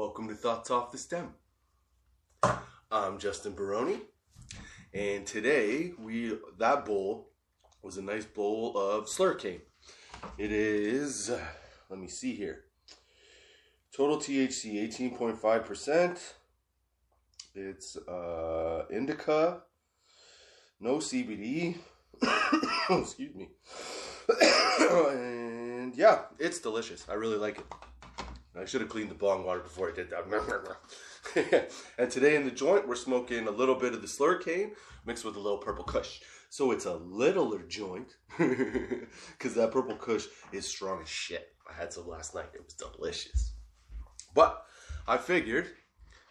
Welcome to Thoughts Off the Stem. I'm Justin Baroni, and today we that bowl was a nice bowl of Slurricane. It is, let me see here, total THC 18.5%. It's uh, indica, no CBD. Excuse me. and yeah, it's delicious. I really like it. I should have cleaned the bong water before I did that. and today in the joint, we're smoking a little bit of the Slurricane mixed with a little purple kush. So it's a littler joint because that purple kush is strong as shit. I had some last night. It was delicious. But I figured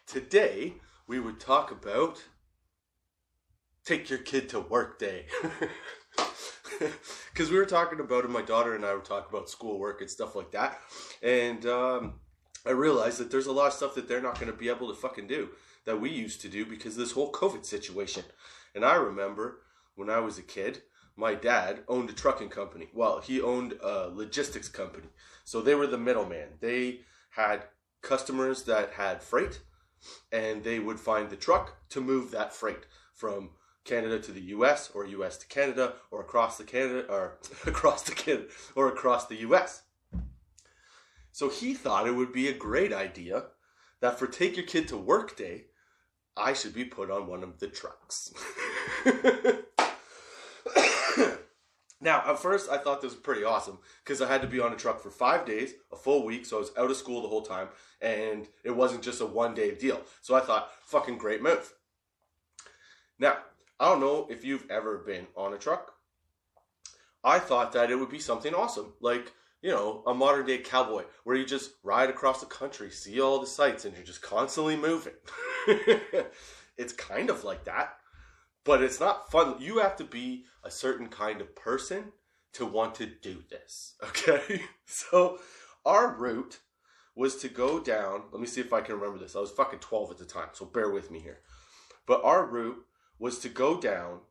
today we would talk about take your kid to work day. Because we were talking about it, my daughter and I were talking about schoolwork and stuff like that. And um, I realized that there's a lot of stuff that they're not going to be able to fucking do that we used to do because this whole COVID situation. And I remember when I was a kid, my dad owned a trucking company. Well, he owned a logistics company. So they were the middleman. They had customers that had freight and they would find the truck to move that freight from Canada to the US or US to Canada or across the Canada or across the Canada or across the US. So he thought it would be a great idea that for take your kid to work day, I should be put on one of the trucks. now, at first, I thought this was pretty awesome because I had to be on a truck for five days, a full week, so I was out of school the whole time, and it wasn't just a one day deal. So I thought, fucking great move. Now, I don't know if you've ever been on a truck. I thought that it would be something awesome, like, you know, a modern day cowboy where you just ride across the country, see all the sights, and you're just constantly moving. it's kind of like that, but it's not fun. You have to be a certain kind of person to want to do this, okay? So, our route was to go down. Let me see if I can remember this. I was fucking 12 at the time, so bear with me here. But our route was to go down,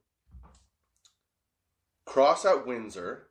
cross at Windsor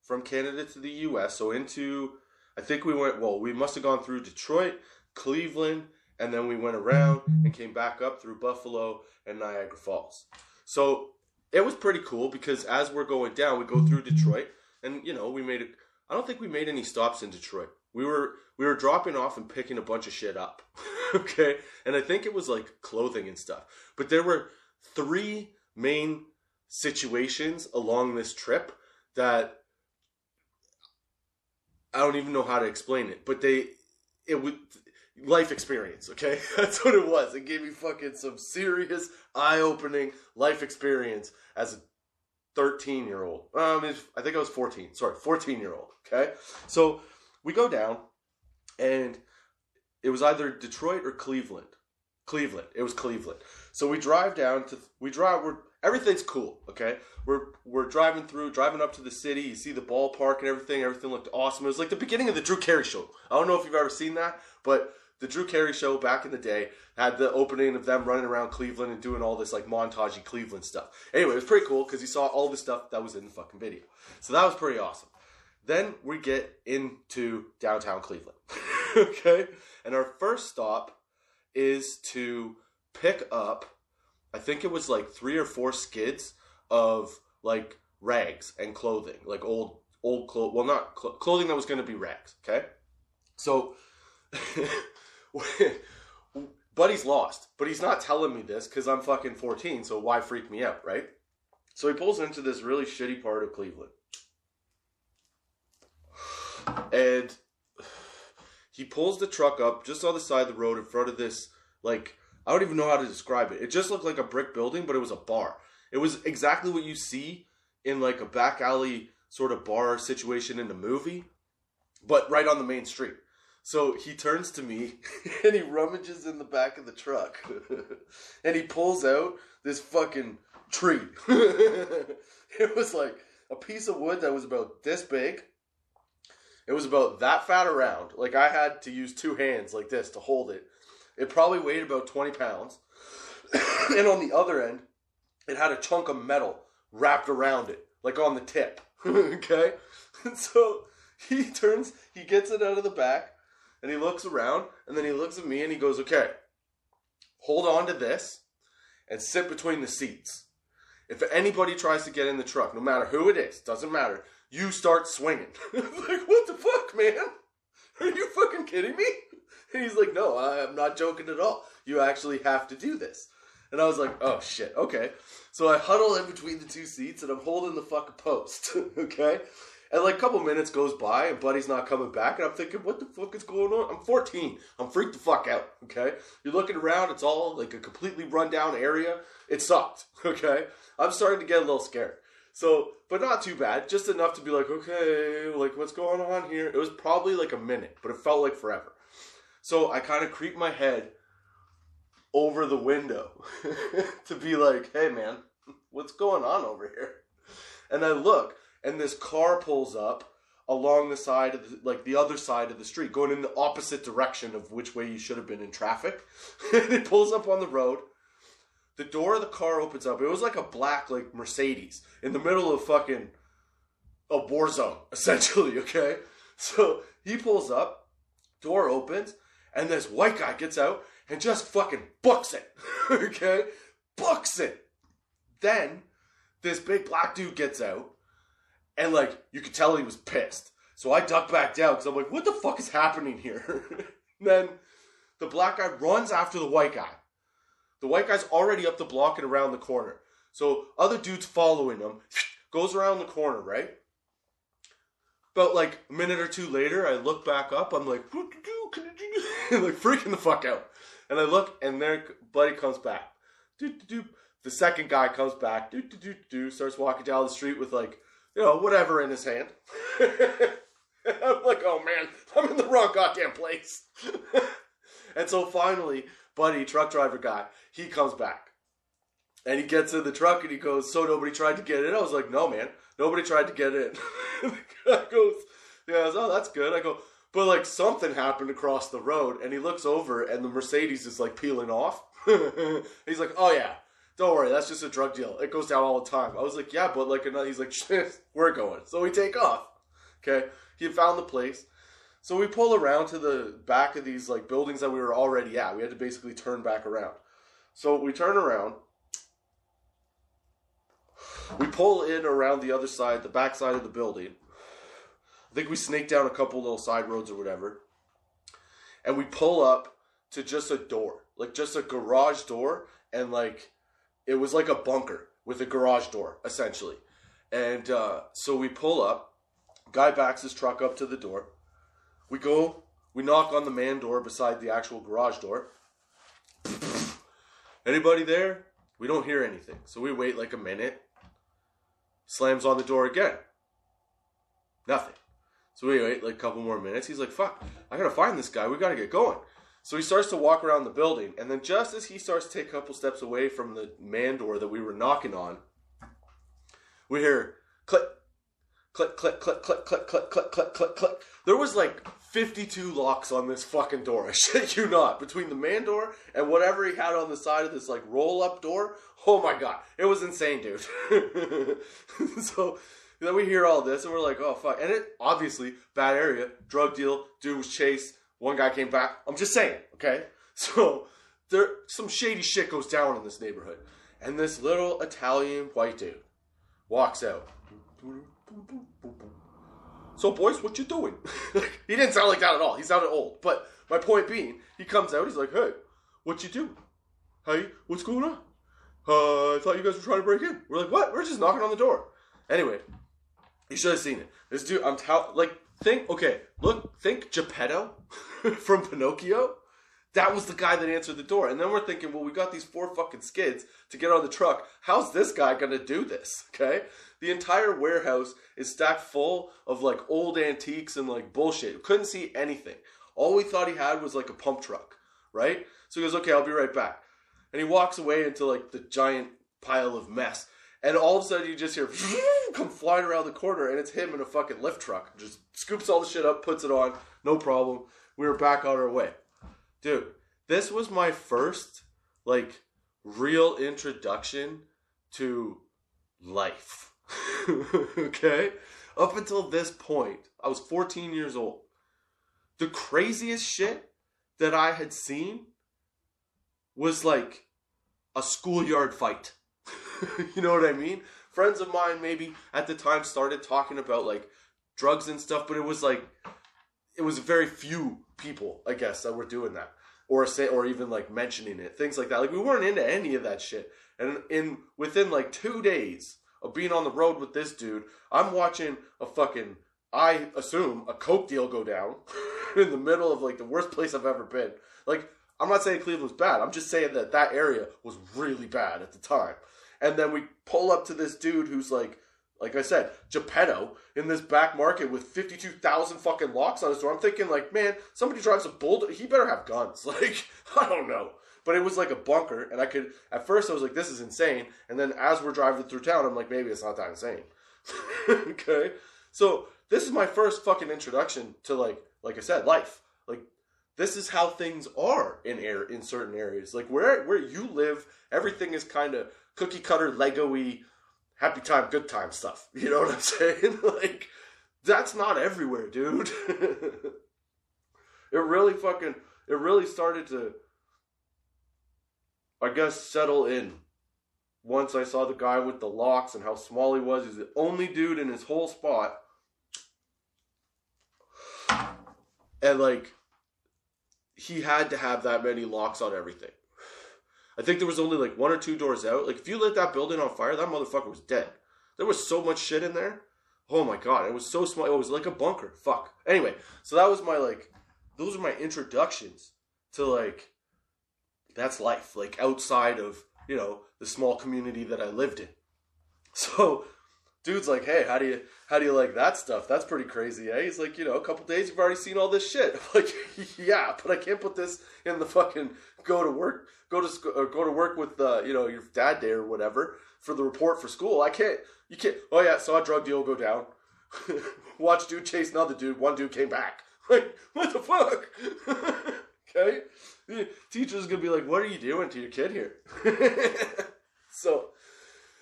from Canada to the US, so into, I think we went, well, we must have gone through Detroit, Cleveland, and then we went around and came back up through Buffalo and Niagara Falls. So it was pretty cool because as we're going down, we go through Detroit, and you know, we made a, I don't think we made any stops in Detroit. We were we were dropping off and picking a bunch of shit up. okay? And I think it was like clothing and stuff. But there were three main situations along this trip that I don't even know how to explain it, but they it would life experience, okay? That's what it was. It gave me fucking some serious eye-opening life experience as a 13 year old. Um, I think I was 14. Sorry, 14 year old. Okay, so we go down, and it was either Detroit or Cleveland. Cleveland. It was Cleveland. So we drive down to we drive. We're everything's cool. Okay, we're we're driving through, driving up to the city. You see the ballpark and everything. Everything looked awesome. It was like the beginning of the Drew Carey show. I don't know if you've ever seen that, but the Drew Carey show back in the day had the opening of them running around Cleveland and doing all this like montagey Cleveland stuff. Anyway, it was pretty cool because you saw all the stuff that was in the fucking video. So that was pretty awesome. Then we get into downtown Cleveland. okay, and our first stop is to pick up, I think it was like three or four skids of like rags and clothing, like old old clothes. Well, not cl- clothing that was going to be rags. Okay, so Buddy's lost, but he's not telling me this because I'm fucking 14. So why freak me out, right? So he pulls into this really shitty part of Cleveland, and he pulls the truck up just on the side of the road in front of this like I don't even know how to describe it. It just looked like a brick building, but it was a bar. It was exactly what you see in like a back alley sort of bar situation in the movie, but right on the main street. So he turns to me and he rummages in the back of the truck and he pulls out this fucking tree. it was like a piece of wood that was about this big. It was about that fat around. Like I had to use two hands like this to hold it it probably weighed about 20 pounds. and on the other end, it had a chunk of metal wrapped around it, like on the tip. okay? And so he turns, he gets it out of the back, and he looks around, and then he looks at me and he goes, "Okay, hold on to this, and sit between the seats. If anybody tries to get in the truck, no matter who it is, doesn't matter, you start swinging." like, what the fuck, man? Are you fucking kidding me? And he's like, "No, I'm not joking at all. You actually have to do this." And I was like, "Oh shit, okay." So I huddle in between the two seats, and I'm holding the fucking post, okay. And like a couple minutes goes by, and Buddy's not coming back, and I'm thinking, what the fuck is going on? I'm 14. I'm freaked the fuck out. Okay, you're looking around. It's all like a completely rundown area. It sucked. Okay, I'm starting to get a little scared. So, but not too bad. Just enough to be like, okay, like what's going on here? It was probably like a minute, but it felt like forever. So I kind of creep my head over the window to be like, hey man, what's going on over here? And I look, and this car pulls up along the side of the, like the other side of the street, going in the opposite direction of which way you should have been in traffic. and it pulls up on the road. The door of the car opens up. It was like a black like Mercedes in the middle of fucking a war zone, essentially. Okay, so he pulls up, door opens, and this white guy gets out and just fucking books it. okay, books it. Then this big black dude gets out and like you could tell he was pissed. So I duck back down because I'm like, what the fuck is happening here? then the black guy runs after the white guy. The white guy's already up the block and around the corner. So other dudes following him goes around the corner, right? About like a minute or two later, I look back up. I'm like, like freaking the fuck out. And I look, and there, Buddy comes back. The second guy comes back. Starts walking down the street with like you know, whatever in his hand. I'm like, oh man, I'm in the wrong goddamn place. and so finally, Buddy, truck driver guy, he comes back. And he gets in the truck and he goes, So nobody tried to get in? I was like, No, man, nobody tried to get in. the guy goes, Yeah, oh, that's good. I go, But like something happened across the road. And he looks over and the Mercedes is like peeling off. He's like, Oh, yeah, don't worry, that's just a drug deal. It goes down all the time. I was like, yeah, but like another. He's like, we're going. So we take off. Okay, he found the place. So we pull around to the back of these like buildings that we were already at. We had to basically turn back around. So we turn around. We pull in around the other side, the back side of the building. I think we snake down a couple little side roads or whatever. And we pull up to just a door, like just a garage door, and like it was like a bunker with a garage door, essentially. And uh, so we pull up. Guy backs his truck up to the door. We go, we knock on the man door beside the actual garage door. Anybody there? We don't hear anything. So we wait like a minute. Slams on the door again. Nothing. So we wait like a couple more minutes. He's like, fuck, I gotta find this guy. We gotta get going. So he starts to walk around the building, and then just as he starts to take a couple steps away from the man door that we were knocking on, we hear click, click, click, click, click, click, click, click, click, click, click. There was like 52 locks on this fucking door. I shit you not. Between the man door and whatever he had on the side of this like roll up door. Oh my god. It was insane, dude. so then we hear all this and we're like, oh fuck. And it obviously bad area, drug deal, dude was chased one guy came back. I'm just saying, okay? So there some shady shit goes down in this neighborhood. And this little Italian white dude walks out. So boys, what you doing? he didn't sound like that at all. He sounded old. But my point being, he comes out, he's like, Hey, what you doing? Hey, what's going on? Uh, I thought you guys were trying to break in. We're like, what? We're just knocking on the door. Anyway, you should have seen it. This dude, I'm tell like Think, okay, look, think Geppetto from Pinocchio. That was the guy that answered the door. And then we're thinking, well, we got these four fucking skids to get on the truck. How's this guy gonna do this? Okay? The entire warehouse is stacked full of like old antiques and like bullshit. Couldn't see anything. All we thought he had was like a pump truck, right? So he goes, okay, I'll be right back. And he walks away into like the giant pile of mess. And all of a sudden, you just hear come flying around the corner, and it's him in a fucking lift truck. Just scoops all the shit up, puts it on, no problem. We were back on our way, dude. This was my first like real introduction to life. okay, up until this point, I was 14 years old. the craziest shit that I had seen was like a schoolyard fight. you know what I mean? Friends of mine maybe at the time started talking about like drugs and stuff, but it was like it was very few people, I guess, that were doing that. Or say or even like mentioning it. Things like that. Like we weren't into any of that shit. And in within like two days of being on the road with this dude, I'm watching a fucking I assume a coke deal go down in the middle of like the worst place I've ever been. Like I'm not saying Cleveland's bad. I'm just saying that that area was really bad at the time. And then we pull up to this dude who's like, like I said, Geppetto in this back market with 52,000 fucking locks on his door. I'm thinking like, man, somebody drives a bulldozer. He better have guns. Like, I don't know. But it was like a bunker. And I could, at first I was like, this is insane. And then as we're driving through town, I'm like, maybe it's not that insane. okay. So this is my first fucking introduction to like, like I said, life. This is how things are in air in certain areas. Like where where you live, everything is kind of cookie cutter, Lego-y, happy time, good time stuff. You know what I'm saying? like that's not everywhere, dude. it really fucking it really started to I guess settle in once I saw the guy with the locks and how small he was. He's the only dude in his whole spot. And like he had to have that many locks on everything. I think there was only like one or two doors out. Like if you lit that building on fire, that motherfucker was dead. There was so much shit in there. Oh my god, it was so small. It was like a bunker. Fuck. Anyway, so that was my like those are my introductions to like that's life, like outside of, you know, the small community that I lived in. So dude's like, hey, how do you how do you like that stuff? That's pretty crazy, eh? He's like, you know, a couple days you've already seen all this shit. I'm like, yeah, but I can't put this in the fucking go to work, go to sc- or go to work with uh, you know your dad day or whatever for the report for school. I can't. You can't. Oh yeah, saw a drug deal go down. Watch dude chase another dude. One dude came back. Like what the fuck? okay, the teacher's gonna be like, what are you doing to your kid here? so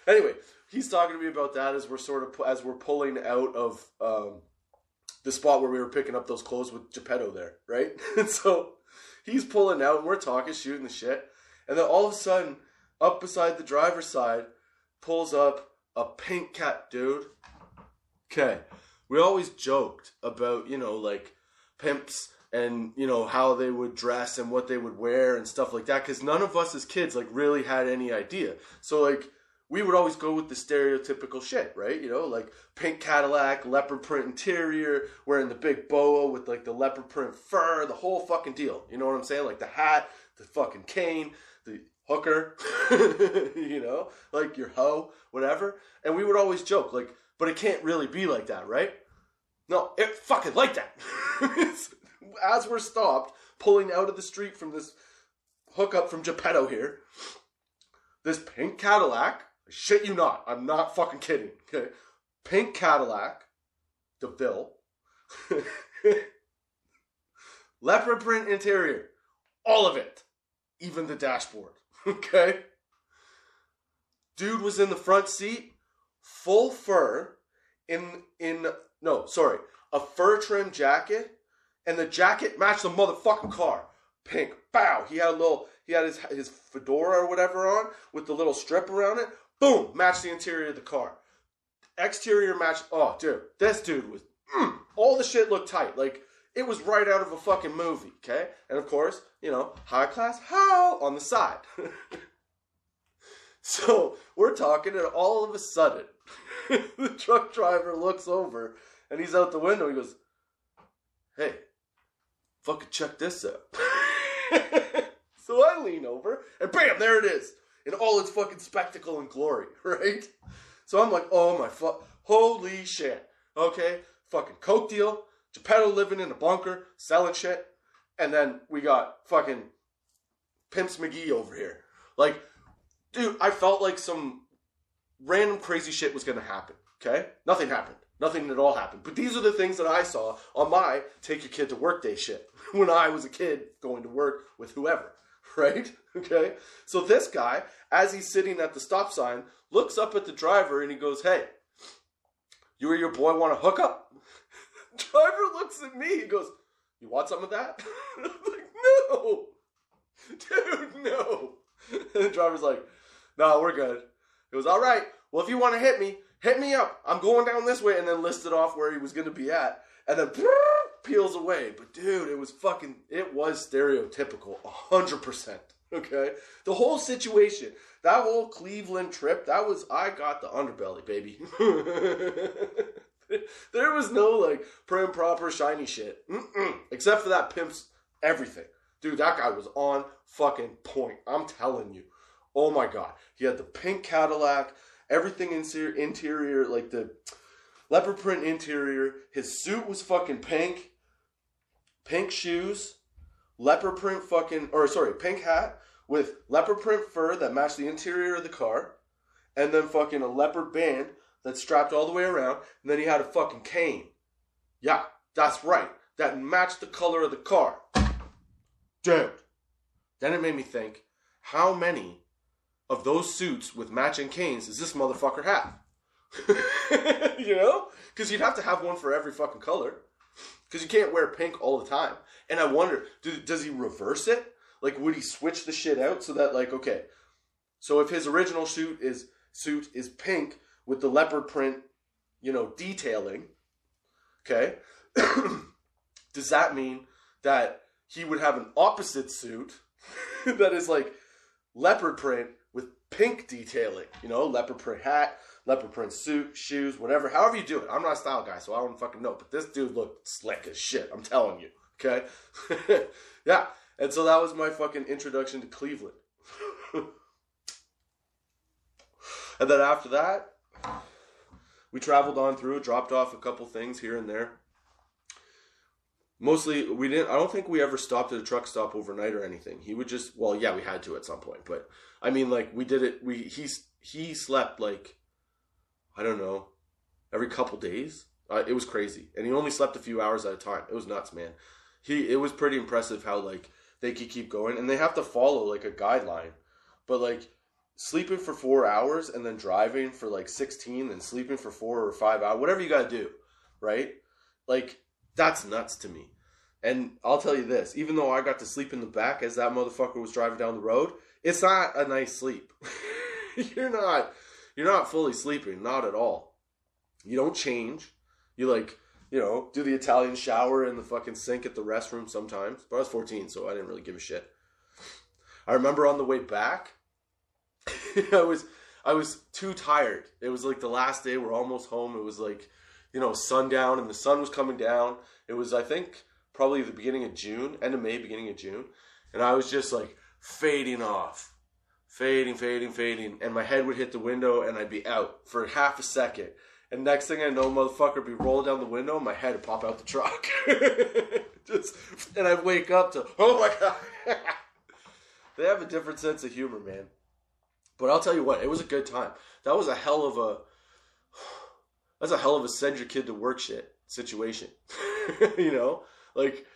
anyway he's talking to me about that as we're sort of as we're pulling out of um, the spot where we were picking up those clothes with Geppetto there, right? and so he's pulling out, and we're talking, shooting the shit, and then all of a sudden, up beside the driver's side, pulls up a pink cat dude. Okay, we always joked about you know like pimps and you know how they would dress and what they would wear and stuff like that because none of us as kids like really had any idea. So like we would always go with the stereotypical shit, right? You know, like pink Cadillac, leopard print interior, wearing the big boa with like the leopard print fur, the whole fucking deal. You know what I'm saying? Like the hat, the fucking cane, the hooker, you know, like your hoe, whatever. And we would always joke, like, but it can't really be like that, right? No, it fucking like that. As we're stopped, pulling out of the street from this hookup from Geppetto here, this pink Cadillac shit you not. I'm not fucking kidding. Okay. Pink Cadillac, DeVille. Leopard print interior. All of it. Even the dashboard. Okay. Dude was in the front seat, full fur, in in no, sorry, a fur trim jacket, and the jacket matched the motherfucking car. Pink. Bow. He had a little he had his his fedora or whatever on with the little strip around it. Boom, match the interior of the car. Exterior match. Oh, dude, this dude was. Mm, all the shit looked tight. Like it was right out of a fucking movie. Okay, and of course, you know, high class how on the side. so we're talking, and all of a sudden, the truck driver looks over, and he's out the window. He goes, "Hey, fucking check this out." so I lean over, and bam, there it is in all its fucking spectacle and glory, right? So I'm like, oh my fuck, holy shit. Okay, fucking coke deal, Geppetto living in a bunker, selling shit, and then we got fucking Pimps McGee over here. Like, dude, I felt like some random crazy shit was gonna happen. Okay, nothing happened. Nothing at all happened. But these are the things that I saw on my take your kid to work day shit when I was a kid going to work with whoever. right? Okay. So this guy, as he's sitting at the stop sign, looks up at the driver and he goes, Hey, you or your boy want to hook up? driver looks at me. He goes, You want some of that? I'm like, no, dude, no. And the driver's like, no, we're good. It was all right. Well, if you want to hit me, hit me up. I'm going down this way, and then listed off where he was going to be at, and then peels away. But dude, it was fucking. It was stereotypical, hundred percent. Okay, the whole situation, that whole Cleveland trip, that was I got the underbelly, baby. there was no like prim proper shiny shit, Mm-mm. except for that pimp's everything. Dude, that guy was on fucking point. I'm telling you. Oh my god, he had the pink Cadillac, everything interior, interior like the leopard print interior. His suit was fucking pink, pink shoes, leopard print fucking or sorry, pink hat with leopard print fur that matched the interior of the car, and then fucking a leopard band that's strapped all the way around, and then he had a fucking cane. Yeah, that's right. That matched the color of the car. Dude. Then it made me think, how many of those suits with matching canes does this motherfucker have? you know? Because you'd have to have one for every fucking color. Because you can't wear pink all the time. And I wonder, do, does he reverse it? Like, would he switch the shit out so that, like, okay, so if his original suit is suit is pink with the leopard print, you know, detailing, okay, does that mean that he would have an opposite suit that is like leopard print with pink detailing? You know, leopard print hat, leopard print suit, shoes, whatever. However you do it. I'm not a style guy, so I don't fucking know. But this dude looked slick as shit. I'm telling you. Okay. yeah. And so that was my fucking introduction to Cleveland. and then after that, we traveled on through, dropped off a couple things here and there. Mostly, we didn't. I don't think we ever stopped at a truck stop overnight or anything. He would just. Well, yeah, we had to at some point, but I mean, like we did it. We he's he slept like I don't know every couple days. Uh, it was crazy, and he only slept a few hours at a time. It was nuts, man. He it was pretty impressive how like they could keep going, and they have to follow like a guideline. But like sleeping for four hours and then driving for like 16 and sleeping for four or five hours, whatever you got to do, right? Like, that's nuts to me. And I'll tell you this even though I got to sleep in the back as that motherfucker was driving down the road, it's not a nice sleep. you're not. You're not fully sleeping, not at all. You don't change. You like, you know, do the Italian shower in the fucking sink at the restroom sometimes. But I was 14, so I didn't really give a shit. I remember on the way back, I was I was too tired. It was like the last day. We're almost home. It was like you know sundown, and the sun was coming down. It was I think probably the beginning of June, end of May, beginning of June, and I was just like fading off, fading, fading, fading, and my head would hit the window, and I'd be out for half a second. And next thing I know, motherfucker be rolling down the window, and my head would pop out the truck. just, and I'd wake up to, oh my god. they have a different sense of humor, man. But I'll tell you what, it was a good time. That was a hell of a that's a hell of a send your kid to work shit situation. you know? Like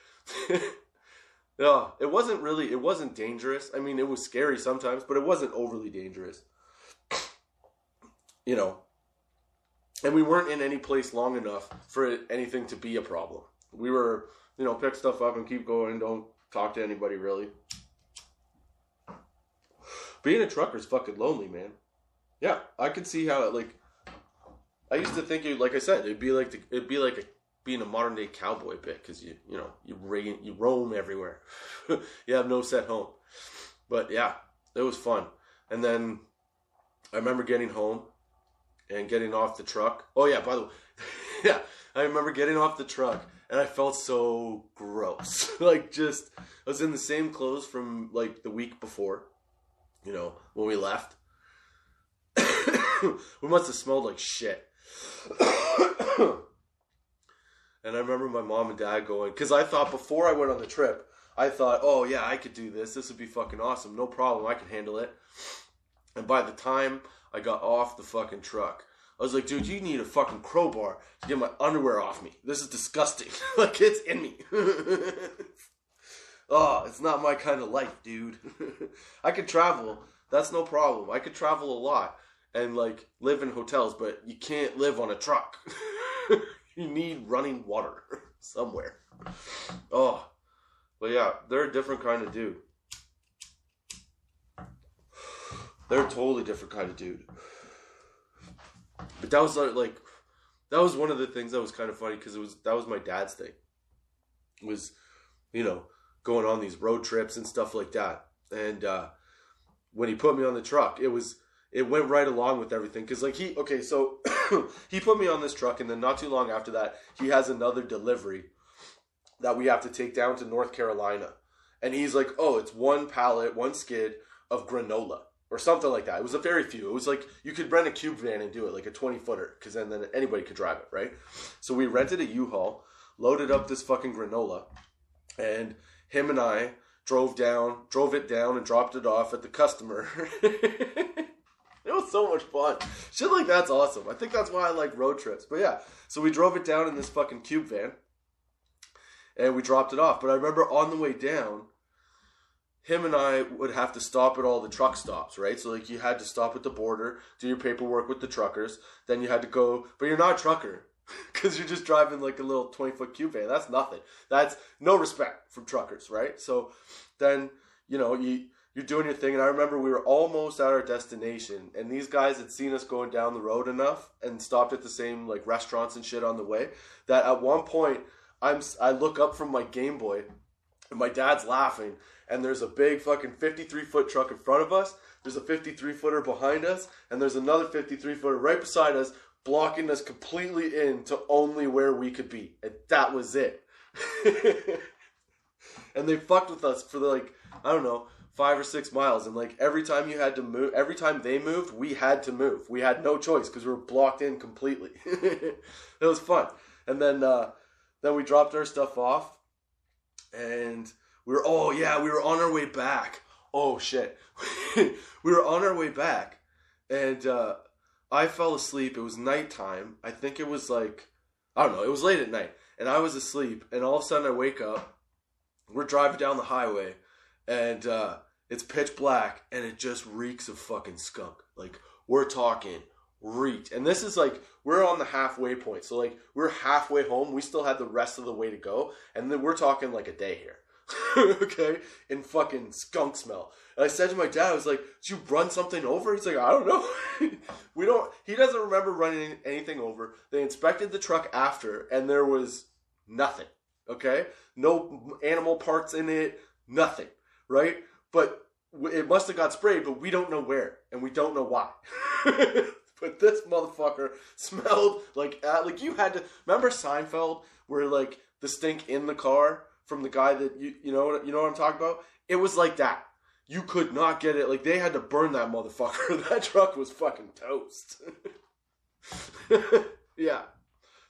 Yeah, it wasn't really it wasn't dangerous. I mean, it was scary sometimes, but it wasn't overly dangerous. you know. And we weren't in any place long enough for anything to be a problem. We were, you know, pick stuff up and keep going, don't talk to anybody really. Being a trucker is fucking lonely, man. Yeah, I can see how it like. I used to think it, like I said, it'd be like the, it'd be like a, being a modern day cowboy bit because you you know you rain, you roam everywhere, you have no set home. But yeah, it was fun. And then I remember getting home and getting off the truck. Oh yeah, by the way, yeah, I remember getting off the truck and I felt so gross. like just I was in the same clothes from like the week before you know, when we left. we must have smelled like shit. and I remember my mom and dad going, because I thought before I went on the trip, I thought, oh yeah, I could do this. This would be fucking awesome. No problem. I can handle it. And by the time I got off the fucking truck, I was like, dude, you need a fucking crowbar to get my underwear off me. This is disgusting. like it's in me. oh, it's not my kind of life, dude. I could travel. That's no problem. I could travel a lot and like live in hotels, but you can't live on a truck. You need running water. somewhere. Oh, but yeah, they're a different kind of dude. They're a totally different kind of dude. But that was like, that was one of the things that was kind of funny because it was that was my dad's thing. Was, you know, going on these road trips and stuff like that. And uh, when he put me on the truck, it was it went right along with everything. Because like he okay so he put me on this truck and then not too long after that he has another delivery that we have to take down to north carolina. And he's like oh it's one pallet one skid of granola or something like that. It was a very few. It was like you could rent a cube van and do it like a 20 footer because then, then anybody could drive it right? So we rented a u-haul loaded up this fucking granola and him and i drove down drove it down and dropped it off at the customer so much fun. Shit like that's awesome. I think that's why I like road trips. But yeah, so we drove it down in this fucking cube van and we dropped it off. But I remember on the way down, him and I would have to stop at all the truck stops, right? So like you had to stop at the border, do your paperwork with the truckers, then you had to go, but you're not a trucker because you're just driving like a little 20 foot cube van. That's nothing. That's no respect from truckers, right? So then, you know, you you're doing your thing. And I remember we were almost at our destination, and these guys had seen us going down the road enough and stopped at the same like restaurants and shit on the way that at one point I'm I look up from my Game Boy, and my dad's laughing, and there's a big fucking 53 foot truck in front of us. There's a 53 footer behind us, and there's another 53 footer right beside us, blocking us completely in to only where we could be, and that was it. and they fucked with us for the like I don't know five or six miles and like every time you had to move every time they moved we had to move. We had no choice because we were blocked in completely. It was fun. And then uh then we dropped our stuff off and we were oh yeah we were on our way back. Oh shit. We were on our way back and uh i fell asleep. It was nighttime. I think it was like i don't know it was late at night and i was asleep and all of a sudden i wake up. We're driving down the highway and uh it's pitch black and it just reeks of fucking skunk. Like we're talking reeked. And this is like we're on the halfway point. So like we're halfway home. We still had the rest of the way to go. And then we're talking like a day here. okay? In fucking skunk smell. And I said to my dad, I was like, Did you run something over? He's like, I don't know. we don't he doesn't remember running anything over. They inspected the truck after and there was nothing. Okay? No animal parts in it, nothing. Right? But it must have got sprayed, but we don't know where and we don't know why. but this motherfucker smelled like uh, like you had to remember Seinfeld where like the stink in the car from the guy that you you know you know what I'm talking about. It was like that. You could not get it. Like they had to burn that motherfucker. that truck was fucking toast. yeah,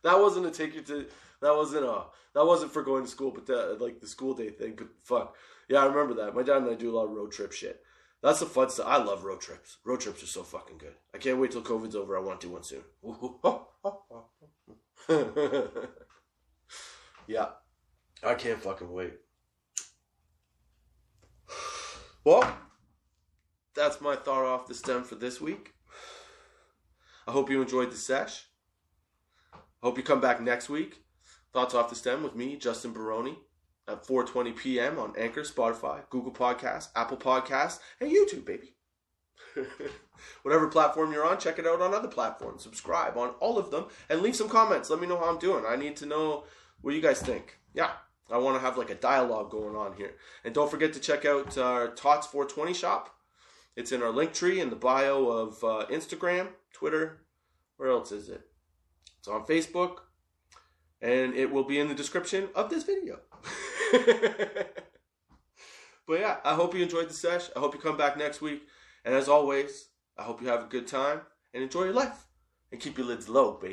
that wasn't a you to. That wasn't a. That wasn't for going to school, but the, like the school day thing. But fuck, yeah, I remember that. My dad and I do a lot of road trip shit. That's the fun stuff. I love road trips. Road trips are so fucking good. I can't wait till COVID's over. I want to do one soon. yeah, I can't fucking wait. Well, that's my thought off the stem for this week. I hope you enjoyed the sesh. Hope you come back next week. Thoughts off the stem with me, Justin Baroni at 4:20 p.m. on Anchor, Spotify, Google Podcasts, Apple Podcasts, and YouTube, baby. Whatever platform you're on, check it out on other platforms. Subscribe on all of them and leave some comments. Let me know how I'm doing. I need to know what you guys think. Yeah, I want to have like a dialogue going on here. And don't forget to check out our Tots 420 shop. It's in our link tree in the bio of uh, Instagram, Twitter. Where else is it? It's on Facebook, and it will be in the description of this video. but yeah, I hope you enjoyed the sesh. I hope you come back next week. And as always, I hope you have a good time and enjoy your life. And keep your lids low, baby.